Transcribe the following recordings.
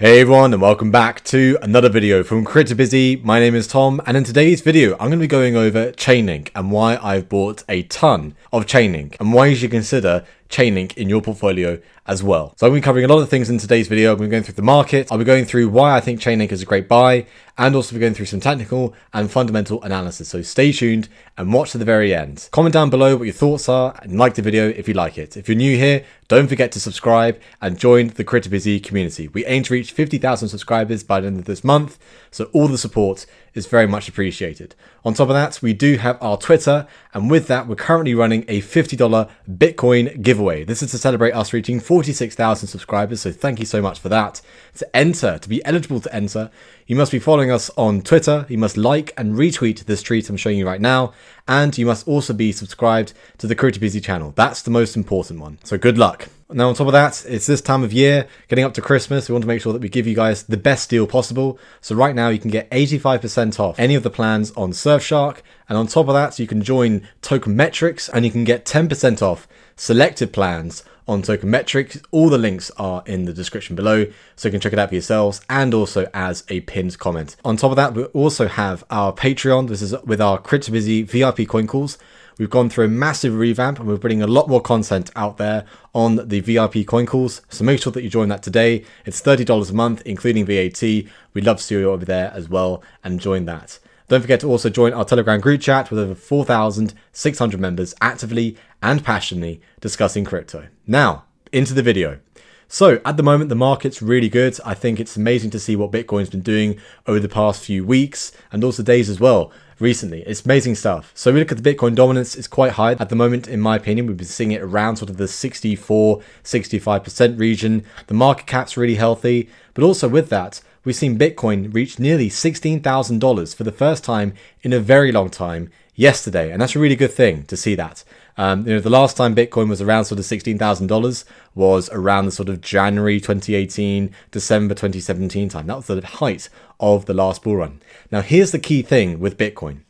Hey everyone and welcome back to another video from CryptoBusy. My name is Tom and in today's video I'm going to be going over Chainlink and why I've bought a ton of Chainlink and why you should consider Chainlink in your portfolio as well. So I'm going to be covering a lot of things in today's video. I'm going to be going through the market, I'll be going through why I think Chainlink is a great buy and also be going through some technical and fundamental analysis. So stay tuned and watch to the very end. Comment down below what your thoughts are and like the video if you like it. If you're new here, don't forget to subscribe and join the CryptoBusy community. We aim to reach 50,000 subscribers by the end of this month, so all the support is very much appreciated. On top of that, we do have our Twitter, and with that, we're currently running a $50 Bitcoin giveaway. This is to celebrate us reaching 46,000 subscribers, so thank you so much for that. To enter, to be eligible to enter, you must be following us on Twitter, you must like and retweet this tweet I'm showing you right now, and you must also be subscribed to the CryptoBusy channel. That's the most important one. So good luck. Now, on top of that, it's this time of year, getting up to Christmas. We want to make sure that we give you guys the best deal possible. So, right now, you can get 85% off any of the plans on Surfshark. And on top of that, you can join Tokenmetrics and you can get 10% off selected plans on Tokenmetrics. All the links are in the description below, so you can check it out for yourselves and also as a pinned comment. On top of that, we also have our Patreon. This is with our CryptoBusy VIP coin calls. We've gone through a massive revamp and we're putting a lot more content out there on the VIP coin calls. So make sure that you join that today. It's $30 a month, including VAT. We'd love to see you over there as well and join that. Don't forget to also join our Telegram group chat with over 4,600 members actively and passionately discussing crypto. Now, into the video. So at the moment, the market's really good. I think it's amazing to see what Bitcoin's been doing over the past few weeks and also days as well recently. It's amazing stuff. So we look at the Bitcoin dominance, it's quite high at the moment, in my opinion. We've been seeing it around sort of the 64, 65% region. The market cap's really healthy. But also with that, we've seen Bitcoin reach nearly $16,000 for the first time in a very long time yesterday. And that's a really good thing to see that. Um, you know, the last time Bitcoin was around sort of $16,000 was around the sort of January 2018, December 2017 time. That was the height of the last bull run. Now, here's the key thing with Bitcoin.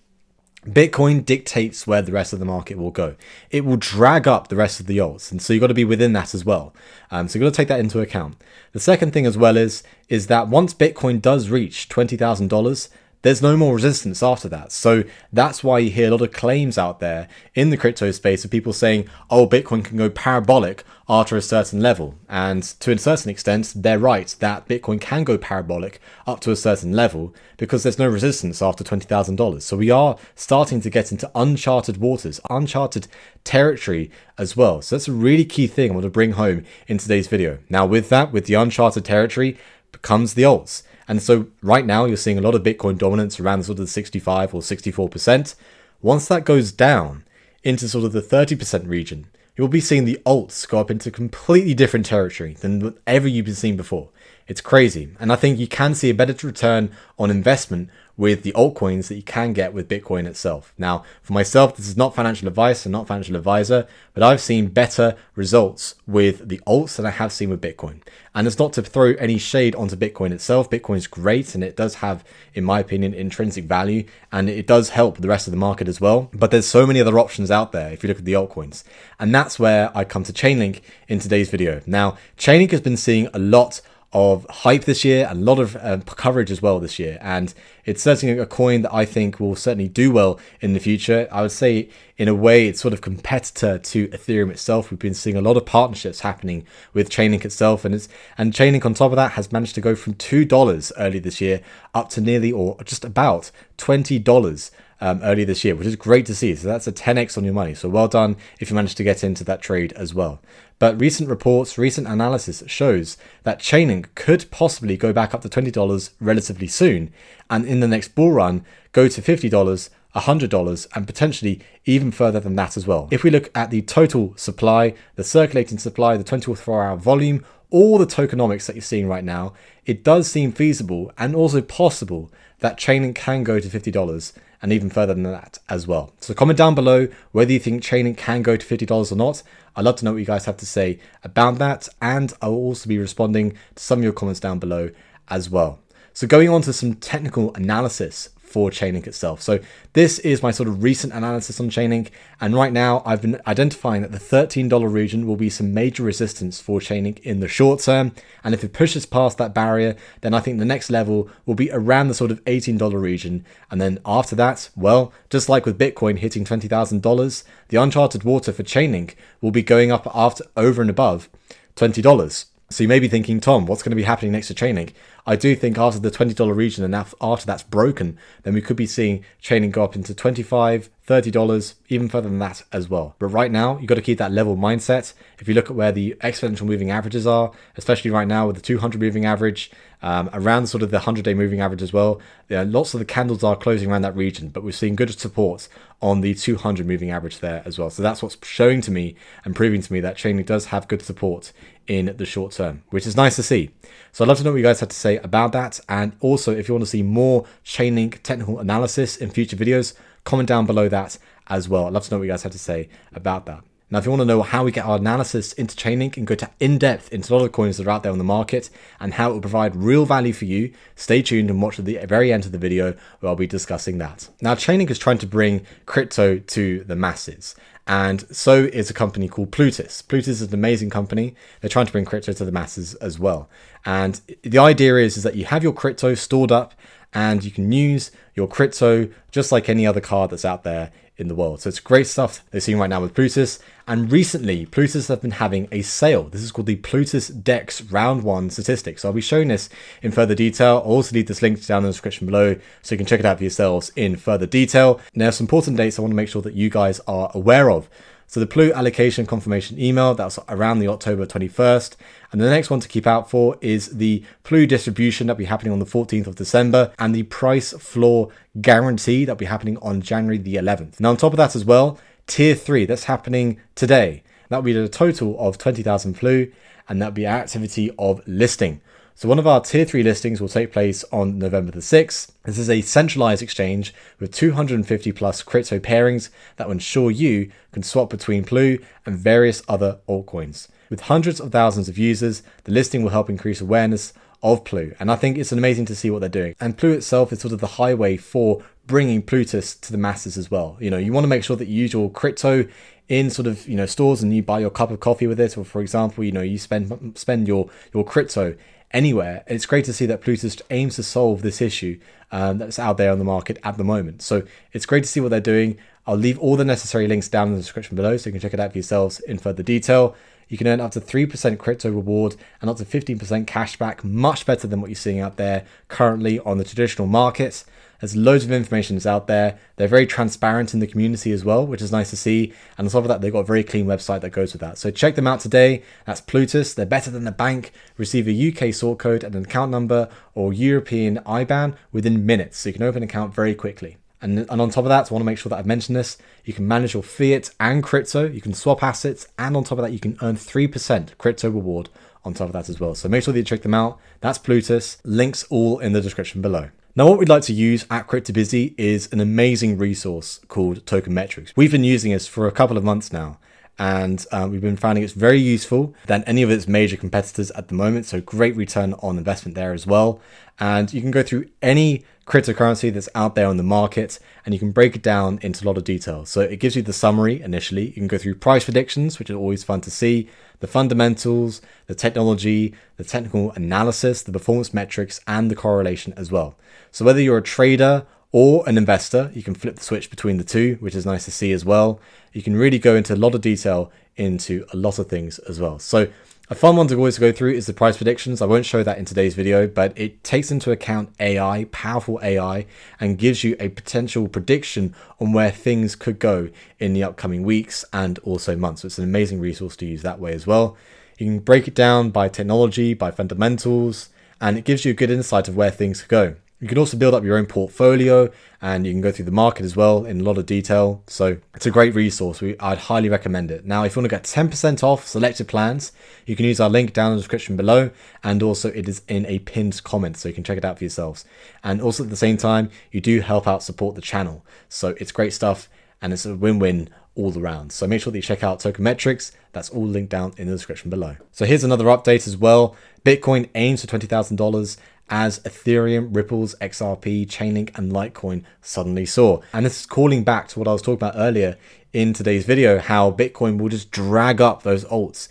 Bitcoin dictates where the rest of the market will go. It will drag up the rest of the alts, and so you've got to be within that as well. Um, so you've got to take that into account. The second thing as well is is that once Bitcoin does reach twenty thousand dollars, there's no more resistance after that. So that's why you hear a lot of claims out there in the crypto space of people saying, oh, Bitcoin can go parabolic after a certain level. And to a certain extent, they're right that Bitcoin can go parabolic up to a certain level because there's no resistance after $20,000. So we are starting to get into uncharted waters, uncharted territory as well. So that's a really key thing I want to bring home in today's video. Now, with that, with the uncharted territory, becomes the alts. And so right now you're seeing a lot of Bitcoin dominance around sort of the 65 or 64%. Once that goes down into sort of the 30% region, you'll be seeing the alts go up into completely different territory than whatever you've been seeing before. It's crazy. And I think you can see a better return on investment with the altcoins that you can get with Bitcoin itself. Now, for myself, this is not financial advice, I'm not financial advisor, but I've seen better results with the alts than I have seen with Bitcoin. And it's not to throw any shade onto Bitcoin itself. Bitcoin is great and it does have, in my opinion, intrinsic value and it does help the rest of the market as well. But there's so many other options out there if you look at the altcoins. And that's where I come to Chainlink in today's video. Now, Chainlink has been seeing a lot of hype this year, a lot of uh, coverage as well this year, and it's certainly a coin that I think will certainly do well in the future. I would say, in a way, it's sort of competitor to Ethereum itself. We've been seeing a lot of partnerships happening with Chainlink itself, and it's and Chainlink on top of that has managed to go from two dollars early this year up to nearly or just about twenty dollars um, early this year, which is great to see. So that's a 10x on your money. So well done if you managed to get into that trade as well. But recent reports, recent analysis shows that Chainlink could possibly go back up to $20 relatively soon, and in the next bull run, go to $50. $100 and potentially even further than that as well. If we look at the total supply, the circulating supply, the 24 hour volume, all the tokenomics that you're seeing right now, it does seem feasible and also possible that Chainlink can go to $50 and even further than that as well. So comment down below whether you think Chainlink can go to $50 or not. I'd love to know what you guys have to say about that, and I will also be responding to some of your comments down below as well. So going on to some technical analysis for Chainlink itself. So this is my sort of recent analysis on Chainlink, and right now I've been identifying that the $13 region will be some major resistance for Chainlink in the short term, and if it pushes past that barrier, then I think the next level will be around the sort of $18 region, and then after that, well, just like with Bitcoin hitting $20,000, the uncharted water for Chainlink will be going up after over and above $20. So you may be thinking, Tom, what's going to be happening next to Chainlink? I do think after the $20 region and after that's broken, then we could be seeing Chainlink go up into $25, $30, even further than that as well. But right now, you've got to keep that level mindset. If you look at where the exponential moving averages are, especially right now with the 200 moving average, um, around sort of the 100 day moving average as well, lots of the candles are closing around that region, but we're seeing good support on the 200 moving average there as well. So that's what's showing to me and proving to me that Chainlink does have good support in the short term, which is nice to see. So I'd love to know what you guys had to say about that. And also, if you want to see more Chainlink technical analysis in future videos, comment down below that as well. I'd love to know what you guys had to say about that. Now, if you want to know how we get our analysis into Chainlink and go to in-depth into a lot of coins that are out there on the market and how it will provide real value for you, stay tuned and watch at the very end of the video where I'll be discussing that. Now, Chainlink is trying to bring crypto to the masses. And so is a company called Plutus. Plutus is an amazing company. They're trying to bring crypto to the masses as well. And the idea is, is that you have your crypto stored up and you can use your crypto just like any other card that's out there in the world. So it's great stuff they're seeing right now with Plutus. And recently, Plutus have been having a sale. This is called the Plutus Dex Round 1 Statistics. So I'll be showing this in further detail. I'll also leave this link down in the description below so you can check it out for yourselves in further detail. Now, some important dates I want to make sure that you guys are aware of. So the Plu allocation confirmation email, that's around the October 21st. And the next one to keep out for is the Plu distribution that'll be happening on the 14th of December and the price floor guarantee that'll be happening on January the 11th. Now on top of that as well, tier three, that's happening today. That'll be a total of 20,000 Plu and that'll be activity of listing. So one of our tier 3 listings will take place on November the 6th. This is a centralized exchange with 250 plus crypto pairings that will ensure you can swap between Plu and various other altcoins. With hundreds of thousands of users, the listing will help increase awareness of Plu, and I think it's amazing to see what they're doing. And Plu itself is sort of the highway for bringing Plutus to the masses as well. You know, you want to make sure that you use your crypto in sort of you know stores and you buy your cup of coffee with it, or for example, you know you spend spend your your crypto anywhere. It's great to see that Plutus aims to solve this issue um, that's out there on the market at the moment. So it's great to see what they're doing. I'll leave all the necessary links down in the description below so you can check it out for yourselves in further detail. You can earn up to 3% crypto reward and up to 15% cashback, much better than what you're seeing out there currently on the traditional markets. There's loads of information that's out there. They're very transparent in the community as well, which is nice to see. And on top of that, they've got a very clean website that goes with that. So check them out today. That's Plutus. They're better than the bank. Receive a UK sort code and an account number or European IBAN within minutes. So you can open an account very quickly. And, and on top of that, I want to make sure that I've mentioned this. You can manage your fiat and crypto. You can swap assets. And on top of that, you can earn 3% crypto reward on top of that as well. So make sure that you check them out. That's Plutus. Links all in the description below. Now, what we'd like to use at CryptoBusy is an amazing resource called Token Metrics. We've been using this for a couple of months now, and uh, we've been finding it's very useful than any of its major competitors at the moment. So, great return on investment there as well. And you can go through any cryptocurrency that's out there on the market and you can break it down into a lot of detail. So it gives you the summary initially. You can go through price predictions, which are always fun to see, the fundamentals, the technology, the technical analysis, the performance metrics, and the correlation as well. So whether you're a trader or an investor, you can flip the switch between the two, which is nice to see as well. You can really go into a lot of detail into a lot of things as well. So a fun one to always go through is the price predictions. I won't show that in today's video, but it takes into account AI, powerful AI, and gives you a potential prediction on where things could go in the upcoming weeks and also months. So it's an amazing resource to use that way as well. You can break it down by technology, by fundamentals, and it gives you a good insight of where things could go. You can also build up your own portfolio and you can go through the market as well in a lot of detail. So it's a great resource. We, I'd highly recommend it. Now, if you want to get 10% off selected plans, you can use our link down in the description below. And also it is in a pinned comment, so you can check it out for yourselves. And also at the same time, you do help out support the channel. So it's great stuff and it's a win-win all around. So make sure that you check out Token Metrics. That's all linked down in the description below. So here's another update as well. Bitcoin aims for $20,000 as Ethereum, Ripples, XRP, Chainlink, and Litecoin suddenly saw. And this is calling back to what I was talking about earlier in today's video, how Bitcoin will just drag up those alts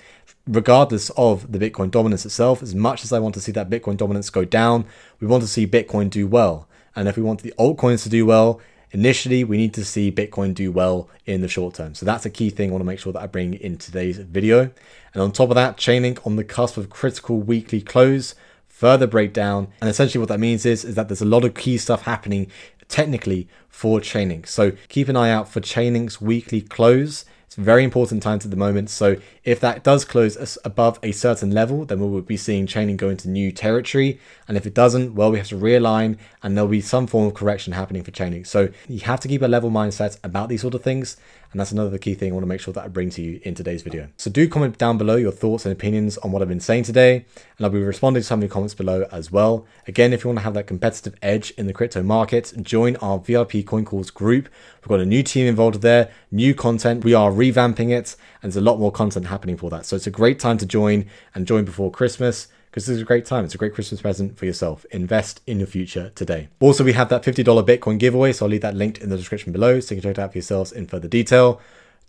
regardless of the Bitcoin dominance itself, as much as I want to see that Bitcoin dominance go down, we want to see Bitcoin do well. And if we want the altcoins to do well, initially we need to see Bitcoin do well in the short term. So that's a key thing I want to make sure that I bring in today's video. And on top of that, Chainlink on the cusp of critical weekly close, further breakdown. And essentially what that means is, is that there's a lot of key stuff happening technically for Chainlink. So keep an eye out for Chainlink's weekly close. It's very important times at the moment. So if that does close above a certain level, then we will be seeing Chainlink go into new territory. And if it doesn't, well, we have to realign and there'll be some form of correction happening for Chainlink. So you have to keep a level mindset about these sort of things. And that's another key thing I want to make sure that I bring to you in today's video. So do comment down below your thoughts and opinions on what I've been saying today. And I'll be responding to some of your comments below as well. Again, if you want to have that competitive edge in the crypto market, join our VIP Coin Calls group. We've got a new team involved there, new content. We are revamping it and there's a lot more content happening for that. So it's a great time to join and join before Christmas because this is a great time. It's a great Christmas present for yourself. Invest in your future today. Also, we have that $50 Bitcoin giveaway, so I'll leave that linked in the description below so you can check it out for yourselves in further detail.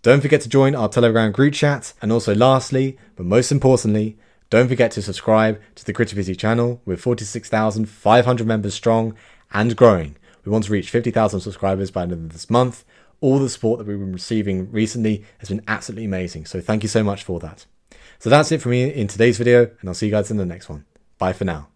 Don't forget to join our Telegram group chat. And also, lastly, but most importantly, don't forget to subscribe to the Busy channel. We're 46,500 members strong and growing. We want to reach 50,000 subscribers by the end of this month. All the support that we've been receiving recently has been absolutely amazing. So thank you so much for that. So that's it for me in today's video, and I'll see you guys in the next one. Bye for now.